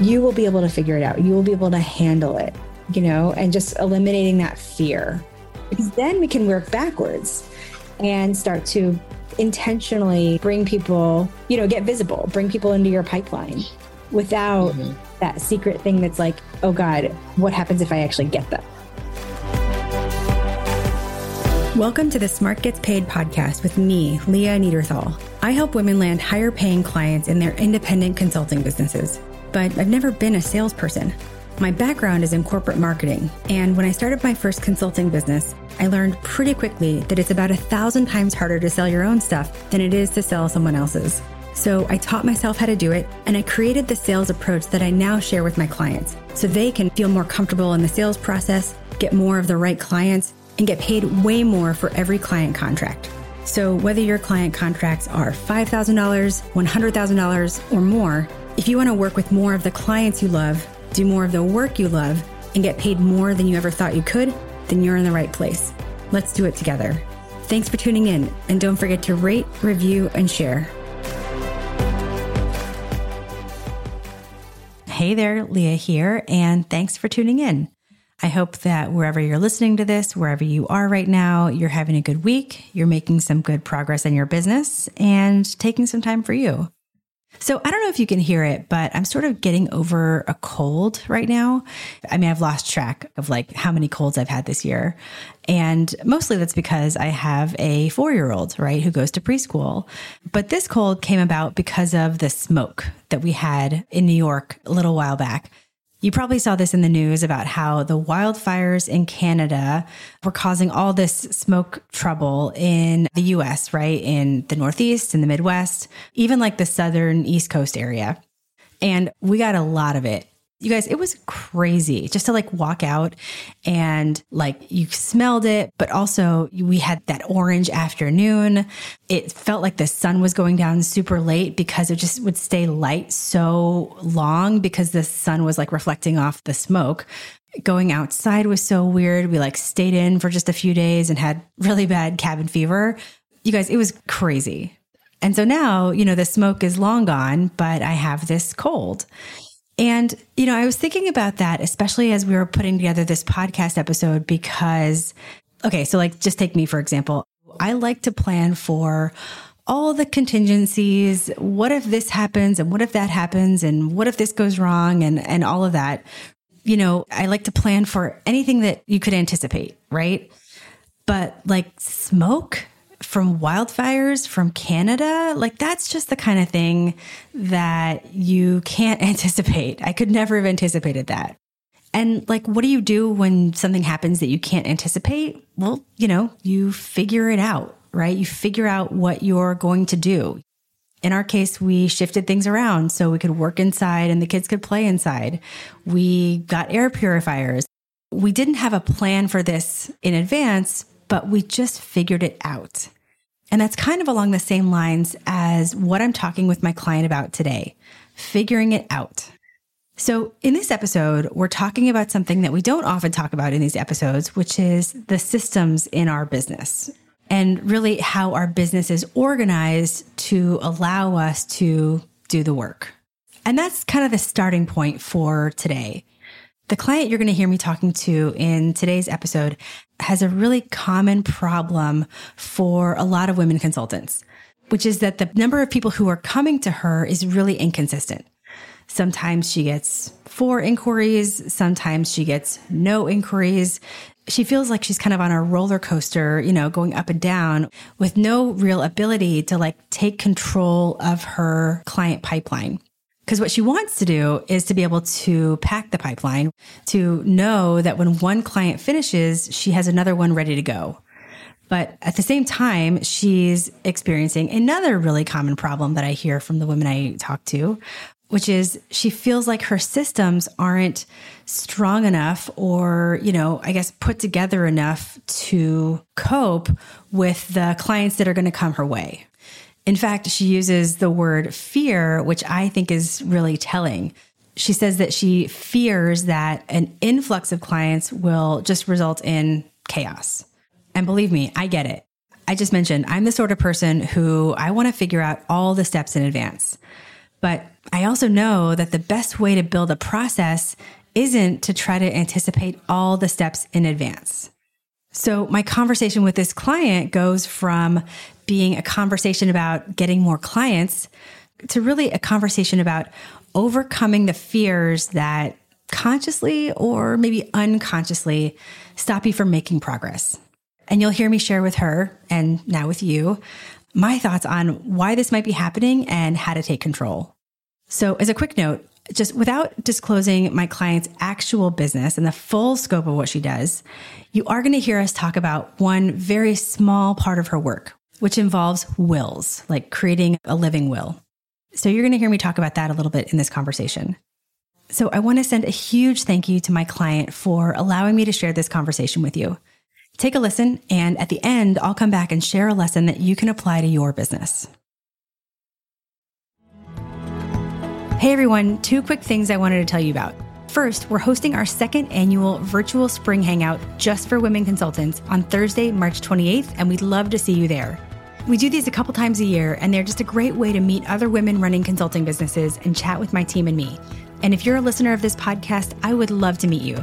you will be able to figure it out. You will be able to handle it, you know, and just eliminating that fear. Because then we can work backwards and start to intentionally bring people, you know, get visible, bring people into your pipeline without mm-hmm. that secret thing that's like, oh God, what happens if I actually get them? Welcome to the Smart Gets Paid podcast with me, Leah Neaderthal. I help women land higher paying clients in their independent consulting businesses, but I've never been a salesperson. My background is in corporate marketing, and when I started my first consulting business, I learned pretty quickly that it's about a thousand times harder to sell your own stuff than it is to sell someone else's. So I taught myself how to do it, and I created the sales approach that I now share with my clients so they can feel more comfortable in the sales process, get more of the right clients, and get paid way more for every client contract. So whether your client contracts are $5,000, $100,000, or more, if you want to work with more of the clients you love, do more of the work you love, and get paid more than you ever thought you could, then you're in the right place. Let's do it together. Thanks for tuning in, and don't forget to rate, review, and share. Hey there, Leah here, and thanks for tuning in. I hope that wherever you're listening to this, wherever you are right now, you're having a good week, you're making some good progress in your business, and taking some time for you. So I don't know if you can hear it, but I'm sort of getting over a cold right now. I mean, I've lost track of like how many colds I've had this year. And mostly that's because I have a four year old, right, who goes to preschool. But this cold came about because of the smoke that we had in New York a little while back. You probably saw this in the news about how the wildfires in Canada were causing all this smoke trouble in the US, right? In the Northeast, in the Midwest, even like the southern East Coast area. And we got a lot of it you guys, it was crazy just to like walk out and like you smelled it, but also we had that orange afternoon. It felt like the sun was going down super late because it just would stay light so long because the sun was like reflecting off the smoke. Going outside was so weird. We like stayed in for just a few days and had really bad cabin fever. You guys, it was crazy. And so now, you know, the smoke is long gone, but I have this cold. And, you know, I was thinking about that, especially as we were putting together this podcast episode, because, okay, so like just take me, for example. I like to plan for all the contingencies. What if this happens? And what if that happens? And what if this goes wrong? And, and all of that. You know, I like to plan for anything that you could anticipate, right? But like smoke, from wildfires from Canada, like that's just the kind of thing that you can't anticipate. I could never have anticipated that. And like, what do you do when something happens that you can't anticipate? Well, you know, you figure it out, right? You figure out what you're going to do. In our case, we shifted things around so we could work inside and the kids could play inside. We got air purifiers. We didn't have a plan for this in advance, but we just figured it out. And that's kind of along the same lines as what I'm talking with my client about today figuring it out. So, in this episode, we're talking about something that we don't often talk about in these episodes, which is the systems in our business and really how our business is organized to allow us to do the work. And that's kind of the starting point for today. The client you're going to hear me talking to in today's episode has a really common problem for a lot of women consultants, which is that the number of people who are coming to her is really inconsistent. Sometimes she gets four inquiries, sometimes she gets no inquiries. She feels like she's kind of on a roller coaster, you know, going up and down with no real ability to like take control of her client pipeline. Because what she wants to do is to be able to pack the pipeline, to know that when one client finishes, she has another one ready to go. But at the same time, she's experiencing another really common problem that I hear from the women I talk to, which is she feels like her systems aren't strong enough or, you know, I guess put together enough to cope with the clients that are going to come her way. In fact, she uses the word fear, which I think is really telling. She says that she fears that an influx of clients will just result in chaos. And believe me, I get it. I just mentioned I'm the sort of person who I want to figure out all the steps in advance. But I also know that the best way to build a process isn't to try to anticipate all the steps in advance. So my conversation with this client goes from being a conversation about getting more clients to really a conversation about overcoming the fears that consciously or maybe unconsciously stop you from making progress. And you'll hear me share with her and now with you my thoughts on why this might be happening and how to take control. So, as a quick note, just without disclosing my client's actual business and the full scope of what she does, you are going to hear us talk about one very small part of her work, which involves wills, like creating a living will. So you're going to hear me talk about that a little bit in this conversation. So I want to send a huge thank you to my client for allowing me to share this conversation with you. Take a listen, and at the end, I'll come back and share a lesson that you can apply to your business. Hey everyone, two quick things I wanted to tell you about. First, we're hosting our second annual virtual spring hangout just for women consultants on Thursday, March 28th, and we'd love to see you there. We do these a couple times a year, and they're just a great way to meet other women running consulting businesses and chat with my team and me. And if you're a listener of this podcast, I would love to meet you.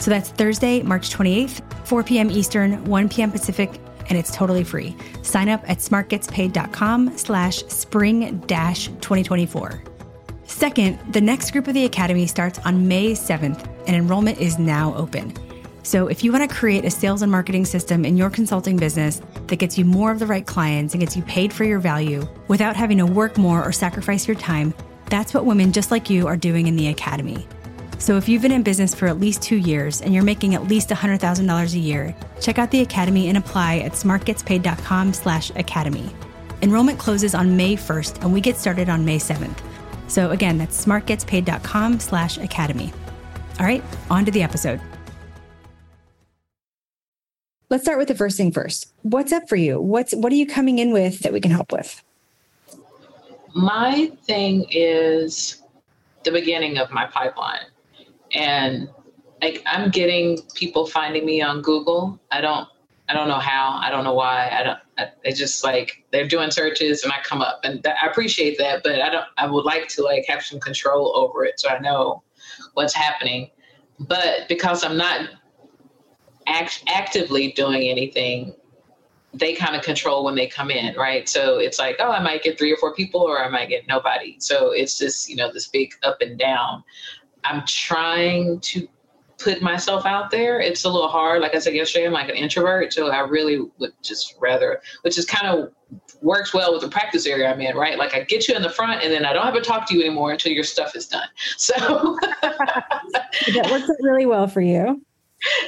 So that's Thursday, March 28th, 4 p.m. Eastern, 1 p.m. Pacific, and it's totally free. Sign up at smartgetspaid.com slash spring dash 2024. Second, the next group of the Academy starts on May 7th, and enrollment is now open. So if you want to create a sales and marketing system in your consulting business that gets you more of the right clients and gets you paid for your value without having to work more or sacrifice your time, that's what women just like you are doing in the Academy. So if you've been in business for at least two years and you're making at least $100,000 a year, check out the Academy and apply at smartgetspaid.com slash academy. Enrollment closes on May 1st and we get started on May 7th. So again, that's smartgetspaid.com slash academy. All right, on to the episode. Let's start with the first thing first. What's up for you? What's what are you coming in with that we can help with? My thing is the beginning of my pipeline. And like I'm getting people finding me on Google. I don't I don't know how. I don't know why. I don't. It's just like they're doing searches and I come up, and th- I appreciate that. But I don't. I would like to like have some control over it so I know what's happening. But because I'm not act- actively doing anything, they kind of control when they come in, right? So it's like, oh, I might get three or four people, or I might get nobody. So it's just you know this big up and down. I'm trying to put myself out there. It's a little hard. Like I said yesterday, I'm like an introvert, so I really would just rather, which is kind of works well with the practice area I'm in, right? Like I get you in the front, and then I don't have to talk to you anymore until your stuff is done. So that works out really well for you.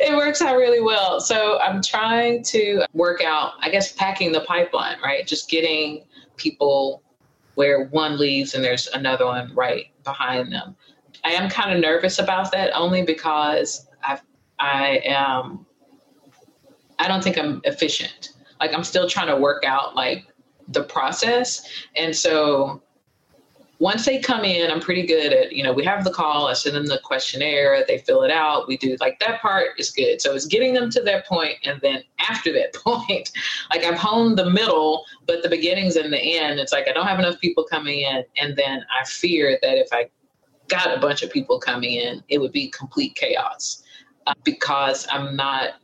It works out really well. So I'm trying to work out, I guess, packing the pipeline, right? Just getting people where one leaves and there's another one right behind them. I am kind of nervous about that only because I I am I don't think I'm efficient. Like I'm still trying to work out like the process. And so once they come in, I'm pretty good at, you know, we have the call, I send them the questionnaire, they fill it out, we do like that part is good. So it's getting them to that point, and then after that point, like I've honed the middle, but the beginnings and the end, it's like I don't have enough people coming in, and then I fear that if I got a bunch of people coming in, it would be complete chaos uh, because I'm not,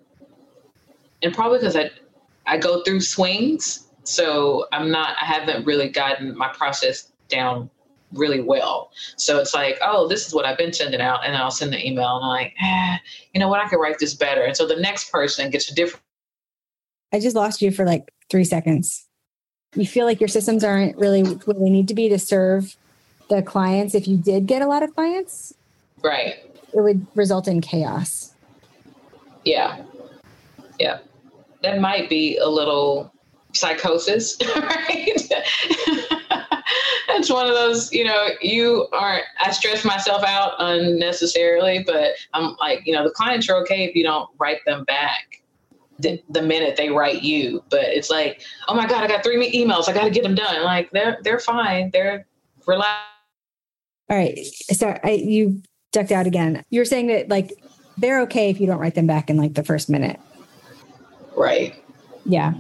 and probably because I, I go through swings. So I'm not, I haven't really gotten my process down really well. So it's like, oh, this is what I've been sending out. And I'll send the email and I'm like, eh, you know what, I could write this better. And so the next person gets a different. I just lost you for like three seconds. You feel like your systems aren't really where they need to be to serve the clients, if you did get a lot of clients, right, it would result in chaos. Yeah. Yeah. That might be a little psychosis, right? it's one of those, you know, you aren't, I stress myself out unnecessarily, but I'm like, you know, the clients are okay if you don't write them back the, the minute they write you. But it's like, oh my God, I got three emails. I got to get them done. Like they're, they're fine. They're relaxed all right. So I, you ducked out again. You're saying that like they're okay if you don't write them back in like the first minute. Right. Yeah.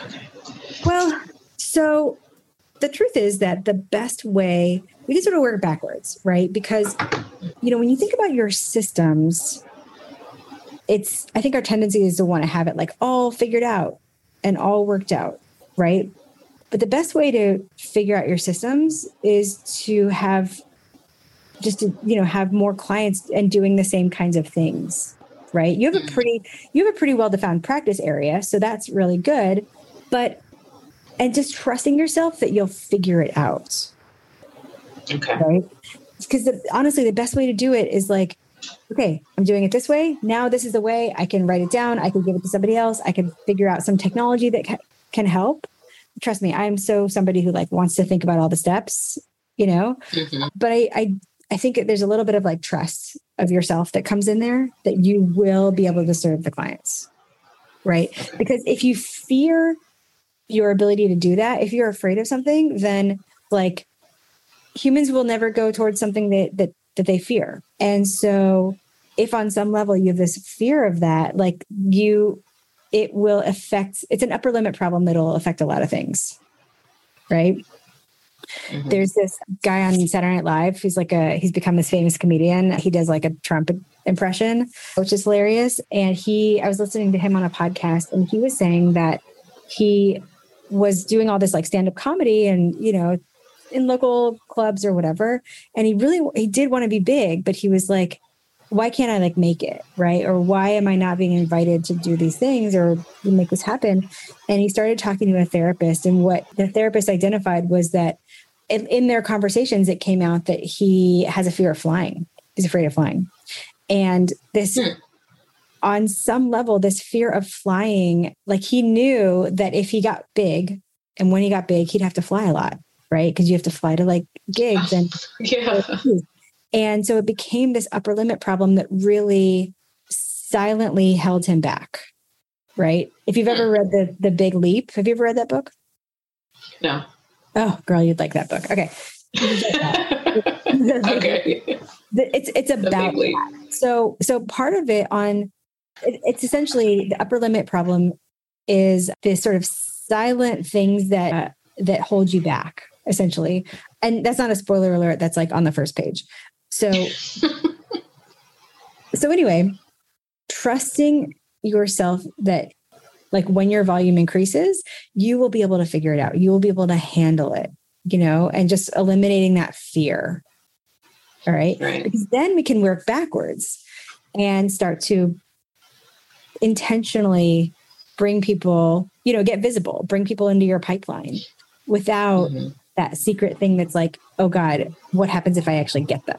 Okay. Well, so the truth is that the best way we can sort of work backwards, right? Because, you know, when you think about your systems, it's, I think our tendency is to want to have it like all figured out and all worked out, right? But the best way to figure out your systems is to have just to, you know, have more clients and doing the same kinds of things, right? You have a mm-hmm. pretty, you have a pretty well defined practice area. So that's really good. But and just trusting yourself that you'll figure it out. Okay. Right? Because honestly, the best way to do it is like, okay, I'm doing it this way. Now this is the way I can write it down. I can give it to somebody else. I can figure out some technology that ca- can help. Trust me, I'm so somebody who like wants to think about all the steps, you know. Mm-hmm. But I, I, I think there's a little bit of like trust of yourself that comes in there that you will be able to serve the clients, right? Because if you fear your ability to do that if you're afraid of something then like humans will never go towards something that that that they fear and so if on some level you have this fear of that like you it will affect it's an upper limit problem that'll affect a lot of things right mm-hmm. there's this guy on saturday night live who's like a he's become this famous comedian he does like a trump impression which is hilarious and he i was listening to him on a podcast and he was saying that he was doing all this like stand up comedy and, you know, in local clubs or whatever. And he really, he did want to be big, but he was like, why can't I like make it? Right. Or why am I not being invited to do these things or make this happen? And he started talking to a therapist. And what the therapist identified was that in, in their conversations, it came out that he has a fear of flying. He's afraid of flying. And this hmm on some level, this fear of flying, like he knew that if he got big and when he got big, he'd have to fly a lot, right? Because you have to fly to like gigs and yeah. And so it became this upper limit problem that really silently held him back. Right. If you've ever read the the Big Leap, have you ever read that book? No. Oh, girl, you'd like that book. Okay. okay. It's it's about that. So so part of it on it's essentially the upper limit problem is this sort of silent things that uh, that hold you back essentially and that's not a spoiler alert that's like on the first page so so anyway trusting yourself that like when your volume increases you will be able to figure it out you will be able to handle it you know and just eliminating that fear all right, right. because then we can work backwards and start to intentionally bring people, you know, get visible, bring people into your pipeline without mm-hmm. that secret thing that's like, oh God, what happens if I actually get them?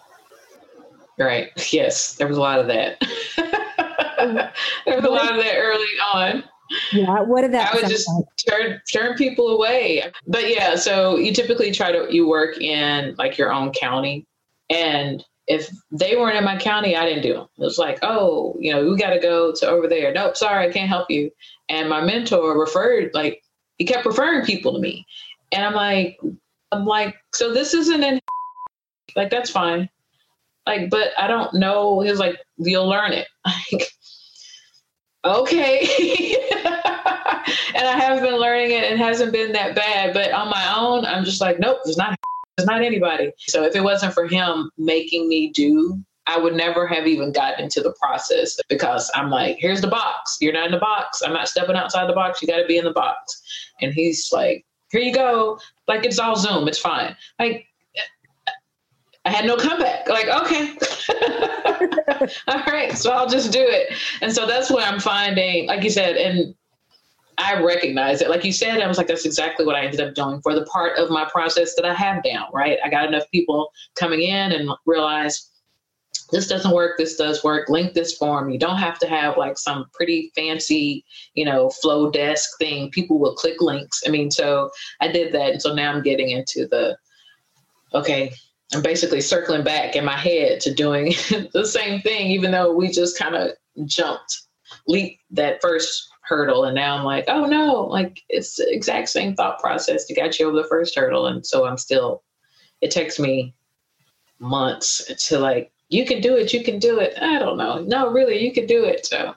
Right. Yes. There was a lot of that. there was a lot of that early on. Yeah. What did that? I would just like? turn turn people away. But yeah, so you typically try to you work in like your own county, and if they weren't in my county, I didn't do them. It was like, oh, you know, we got to go to over there. Nope, sorry, I can't help you. And my mentor referred, like, he kept referring people to me, and I'm like, I'm like, so this isn't in, like, that's fine, like, but I don't know. He was like, you'll learn it. Like, okay. and I have been learning it. It hasn't been that bad, but on my own, I'm just like, nope, there's not it's not anybody. So if it wasn't for him making me do, I would never have even gotten into the process because I'm like, here's the box. You're not in the box. I'm not stepping outside the box. You got to be in the box. And he's like, here you go. Like it's all Zoom. It's fine. Like I had no comeback. Like, okay. all right. So I'll just do it. And so that's what I'm finding, like you said, and I recognize it. Like you said, I was like, that's exactly what I ended up doing for the part of my process that I have down, right? I got enough people coming in and realize this doesn't work, this does work, link this form. You don't have to have like some pretty fancy, you know, Flodesk thing. People will click links. I mean, so I did that. And so now I'm getting into the, okay, I'm basically circling back in my head to doing the same thing, even though we just kind of jumped, leap that first hurdle. And now i'm like oh no like it's the exact same thought process. To get you over the first hurdle. And so i'm still it takes me months to like you can do it you can do it. I don't know. No really you can do it. So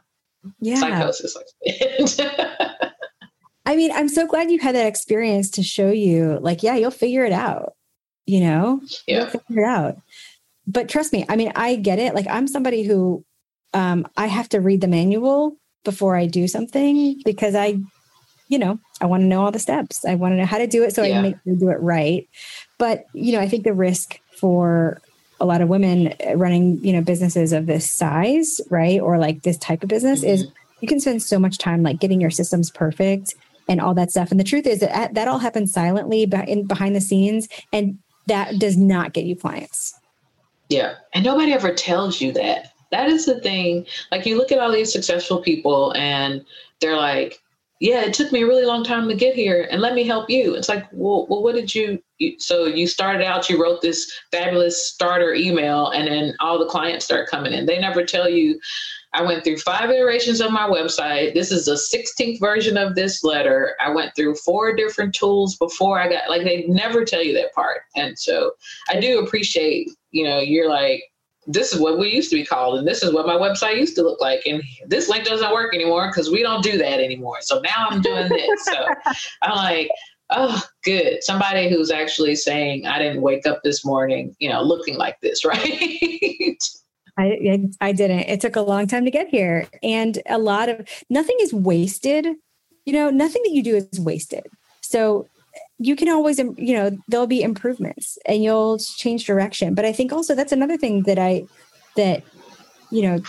yeah. psychosis I mean, I'm so glad you had that experience to show you, like, yeah, you'll figure it out. You know, yeah. you'll figure it out. But trust me, I mean, I get it. Like, I'm somebody who um, I have to read the manual before I do something because I, you know, I want to know all the steps. I want to know how to do it so yeah. I make sure do it right. But you know, I think the risk for a lot of women running, you know, businesses of this size, right, or like this type of business mm-hmm. is you can spend so much time like getting your systems perfect and all that stuff. And the truth is that that all happens silently behind the scenes, and that does not get you clients. Yeah, and nobody ever tells you that. That is the thing. Like you look at all these successful people, and they're like, "Yeah, it took me a really long time to get here, and let me help you." It's like, well, well what did you so you started out you wrote this fabulous starter email and then all the clients start coming in they never tell you i went through five iterations of my website. This is the 16th version of this letter. I went through four different tools before i got like they never tell you that part. And so i do appreciate you know you're like this is what we used to be called and this is what my website used to look like and this link doesn't work anymore because we don't do that anymore. So now i'm doing this. So i'm like oh, good. Somebody who's actually saying, I didn't wake up this morning, you know, looking like this, right? I, I didn't. It took a long time to get here. And a lot of nothing is wasted. You know, nothing that you do is wasted. So you can always, you know, there'll be improvements and you'll change direction. But I think also that's another thing that I, that, you know,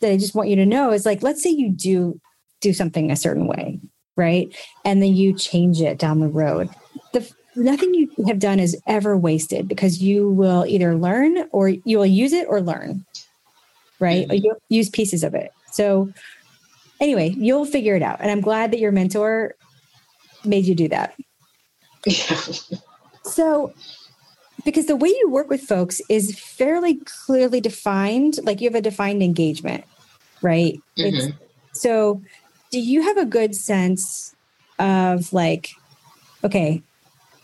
that I just want you to know is like, let's say you do do something a certain way right? And then you change it down the road. The nothing you have done is ever wasted because you will either learn or you will use it or learn, right? Mm-hmm. You'll use pieces of it. So anyway, you'll figure it out. And I'm glad that your mentor made you do that. Yeah. so because the way you work with folks is fairly clearly defined, like you have a defined engagement, right? Mm-hmm. so do you have a good sense of like, okay,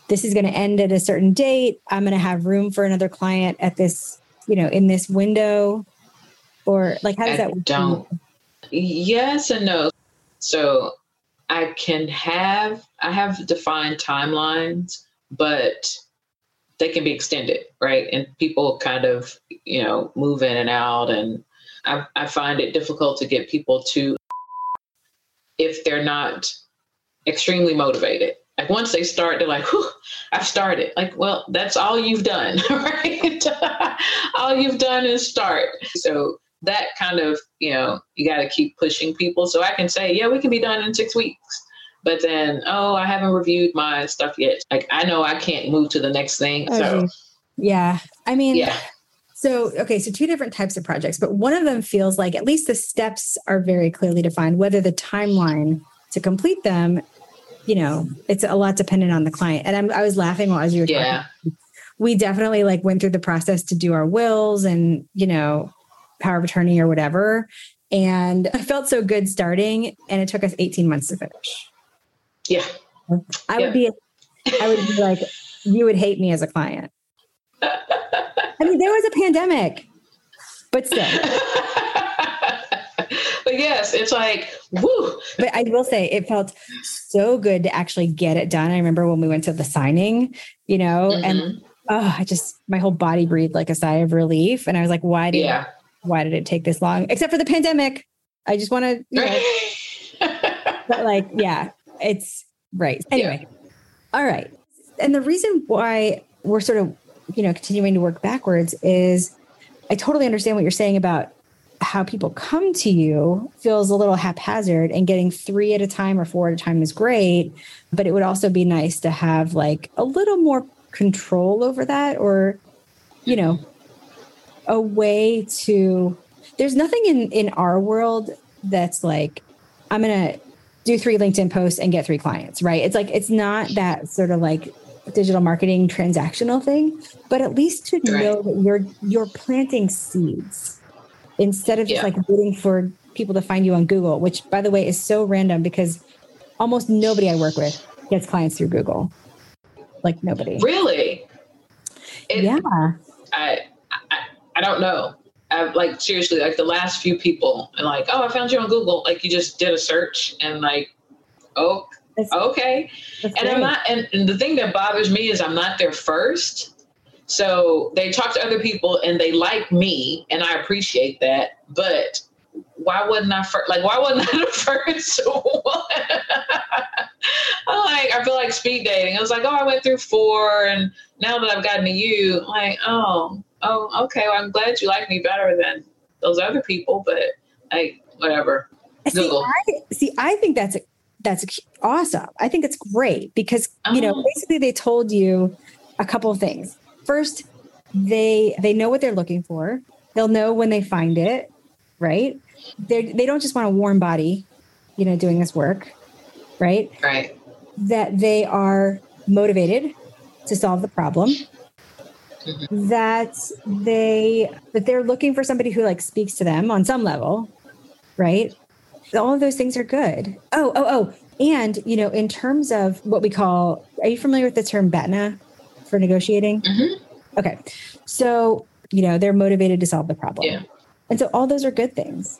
this is going to end at a certain date. I'm going to have room for another client at this, you know, in this window, or like how does I that work? Don't. Yes and no. So I can have I have defined timelines, but they can be extended, right? And people kind of, you know, move in and out and I, I find it difficult to get people to if they're not extremely motivated. Like once they start, they're like, Whew, I've started. Like, well, that's all you've done, right? all you've done is start. So that kind of, you know, you got to keep pushing people. So I can say, yeah, we can be done in six weeks. But then, oh, I haven't reviewed my stuff yet. Like, I know I can't move to the next thing. So, oh, yeah. I mean, yeah. So, okay, so two different types of projects, but one of them feels like at least the steps are very clearly defined, whether the timeline to complete them, you know, it's a lot dependent on the client. And I'm, i was laughing while as you were yeah. talking. We definitely like went through the process to do our wills and, you know, power of attorney or whatever. And I felt so good starting, and it took us 18 months to finish. Yeah. I yeah. would be, I would be like, you would hate me as a client. I mean, there was a pandemic, but still. but yes, it's like, woo. But I will say it felt so good to actually get it done. I remember when we went to the signing, you know, mm-hmm. and oh, I just my whole body breathed like a sigh of relief. And I was like, why did yeah. Why did it take this long? Except for the pandemic. I just want to, you know, but like, yeah, it's right. Anyway. Yeah. All right. And the reason why we're sort of you know, continuing to work backwards is I totally understand what you're saying about how people come to you feels a little haphazard and getting three at a time or four at a time is great. But it would also be nice to have like a little more control over that or, you know, a way to, there's nothing in, in our world that's like, I'm to do three LinkedIn posts and get three clients, right? It's like, it's not that sort of like digital marketing transactional thing, but at least to right. know that you're you're planting seeds instead of just yeah. like waiting for people to find you on Google, which by the way is so random because almost nobody I work with gets clients through Google. Like nobody. Really? It, yeah. I, I I don't know. I've like seriously, like the last few people and like, oh, I found you on Google. Like you just did a search and like, oh, That's, okay. That's and I'm not, and, and the thing that bothers me is I'm not there first. So they talk to other people and they like me, and I appreciate that. But why wasn't I first? Like, why wasn't I the first one? I like, I feel like speed dating. I was like, oh, I went through four, and now that I've gotten to you, I'm like, oh, oh, okay. Well, I'm glad you like me better than those other people, but like, whatever. Google. See, I, see, I think that's that's awesome. I think it's great because you know, oh. basically, they told you a couple of things. First, they they know what they're looking for. They'll know when they find it, right? They they don't just want a warm body, you know, doing this work, right? Right. That they are motivated to solve the problem. Mm-hmm. That they that they're looking for somebody who like speaks to them on some level, right? All of those things are good. Oh, oh, oh. And, you know, in terms of what we call, are you familiar with the term BATNA for negotiating? Mm-hmm. Okay. So, you know, they're motivated to solve the problem. Yeah. And so all those are good things.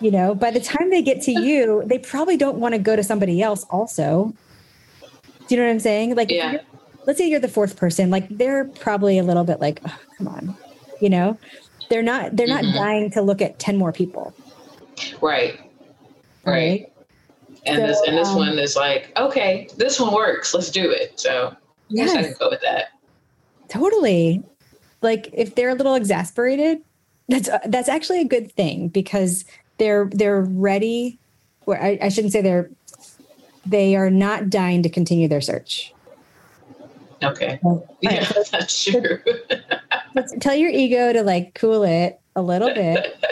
You know, by the time they get to you, they probably don't want to go to somebody else also. Do you know what I'm saying? Like, yeah. let's say you're the fourth person, like they're probably a little bit like, oh, come on, you know, they're not, they're not mm-hmm. dying to look at 10 more people. Right. Right. And so, this and this um, one is like, okay, this one works. Let's do it. So yes, I can go with that. Totally. Like if they're a little exasperated, that's that's actually a good thing because they're they're ready. I, I shouldn't say they're they are not dying to continue their search. Okay. yeah, so, that's true. tell your ego to like cool it a little bit.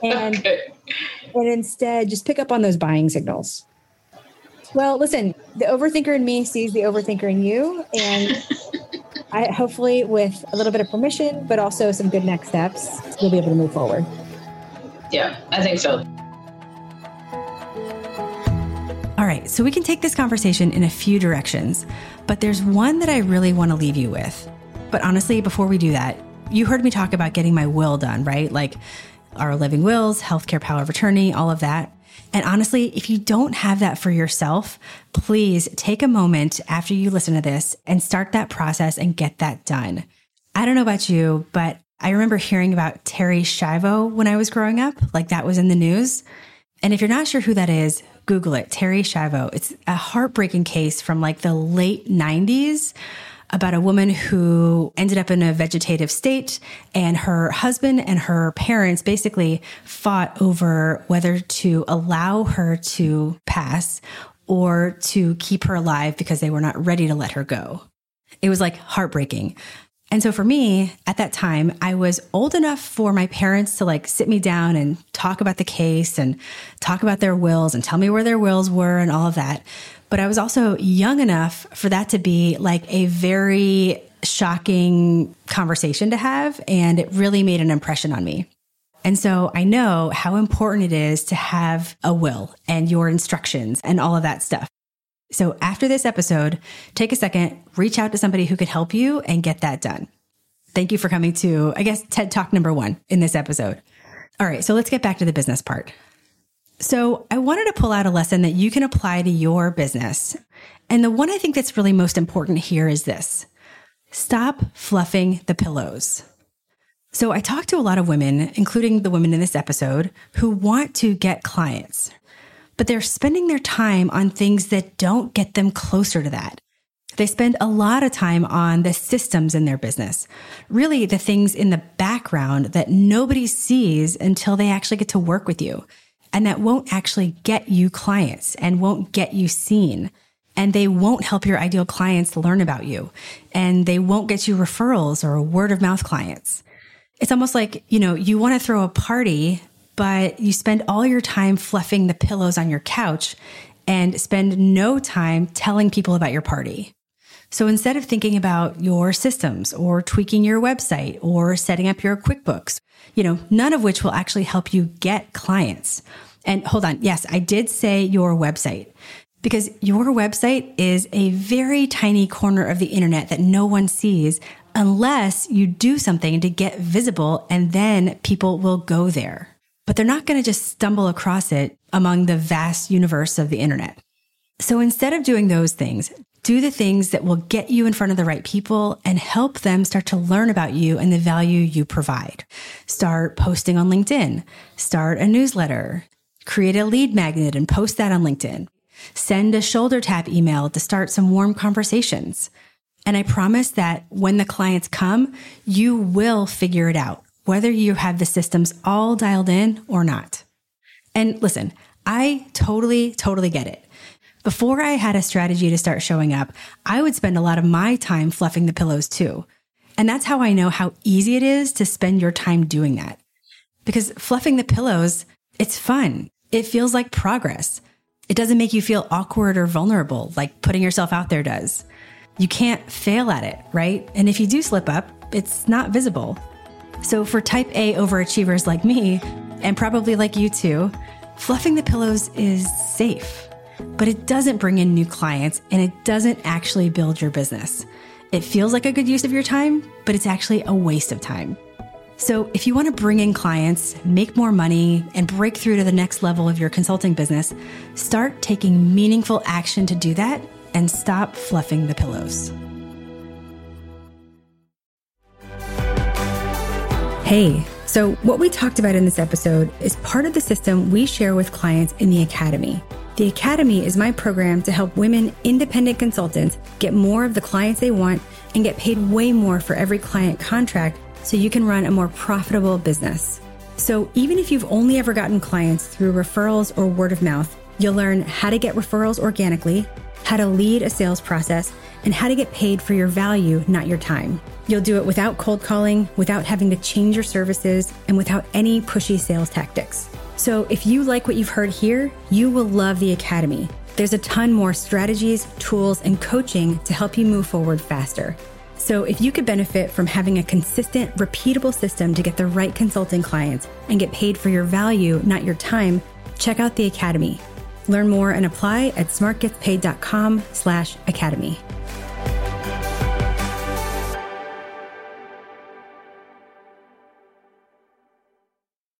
And okay and instead just pick up on those buying signals. Well, listen, the overthinker in me sees the overthinker in you, and I hopefully with a little bit of permission, but also some good next steps, you'll be able to move forward. Yeah, I think so. All right, so we can take this conversation in a few directions, but there's one that I really want to leave you with. But honestly, before we do that, you heard me talk about getting my will done, right? Like our living wills, healthcare power of attorney, all of that. And honestly, if you don't have that for yourself, please take a moment after you listen to this and start that process and get that done. I don't know about you, but I remember hearing about Terri Schiavo when I was growing up, like that was in the news. And if you're not sure who that is, Google it, Terri Schiavo. It's a heartbreaking case from like the late 90s about a woman who ended up in a vegetative state and her husband and her parents basically fought over whether to allow her to pass or to keep her alive because they were not ready to let her go. It was like heartbreaking. And so for me at that time, I was old enough for my parents to like sit me down and talk about the case and talk about their wills and tell me where their wills were and all of that. But I was also young enough for that to be like a very shocking conversation to have. And it really made an impression on me. And so I know how important it is to have a will and your instructions and all of that stuff. So after this episode, take a second, reach out to somebody who could help you and get that done. Thank you for coming to, I guess, TED Talk number one in this episode. All right, so let's get back to the business part. So I wanted to pull out a lesson that you can apply to your business. And the one I think that's really most important here is this stop fluffing the pillows. So I talked to a lot of women, including the women in this episode, who want to get clients, but they're spending their time on things that don't get them closer to that. They spend a lot of time on the systems in their business, really the things in the background that nobody sees until they actually get to work with you. And that won't actually get you clients and won't get you seen. And they won't help your ideal clients learn about you. And they won't get you referrals or word of mouth clients. It's almost like, you know, you want to throw a party but you spend all your time fluffing the pillows on your couch and spend no time telling people about your party. So instead of thinking about your systems or tweaking your website or setting up your QuickBooks, you know, none of which will actually help you get clients. And hold on. Yes, I did say your website because your website is a very tiny corner of the internet that no one sees unless you do something to get visible and then people will go there but they're not going to just stumble across it among the vast universe of the internet. So instead of doing those things, do the things that will get you in front of the right people and help them start to learn about you and the value you provide. Start posting on LinkedIn, start a newsletter, create a lead magnet and post that on LinkedIn. Send a shoulder tap email to start some warm conversations. And I promise that when the clients come, you will figure it out, whether you have the systems all dialed in or not. And listen, I totally, totally get it. Before I had a strategy to start showing up, I would spend a lot of my time fluffing the pillows too. And that's how I know how easy it is to spend your time doing that. Because fluffing the pillows, it's fun. It feels like progress. It doesn't make you feel awkward or vulnerable like putting yourself out there does. You can't fail at it, right? And if you do slip up, it's not visible. So for type A overachievers like me, and probably like you too, fluffing the pillows is safe, but it doesn't bring in new clients and it doesn't actually build your business. It feels like a good use of your time, but it's actually a waste of time. So, if you want to bring in clients, make more money, and break through to the next level of your consulting business, start taking meaningful action to do that and stop fluffing the pillows. Hey, so what we talked about in this episode is part of the system we share with clients in the Academy. The Academy is my program to help women independent consultants get more of the clients they want and get paid way more for every client contract so you can run a more profitable business. So, even if you've only ever gotten clients through referrals or word of mouth, you'll learn how to get referrals organically, how to lead a sales process, and how to get paid for your value, not your time. You'll do it without cold calling, without having to change your services, and without any pushy sales tactics. So, if you like what you've heard here, you will love the Academy. There's a ton more strategies, tools, and coaching to help you move forward faster. So, if you could benefit from having a consistent, repeatable system to get the right consulting clients and get paid for your value, not your time, check out the Academy. Learn more and apply at smartgetspaid.com/academy.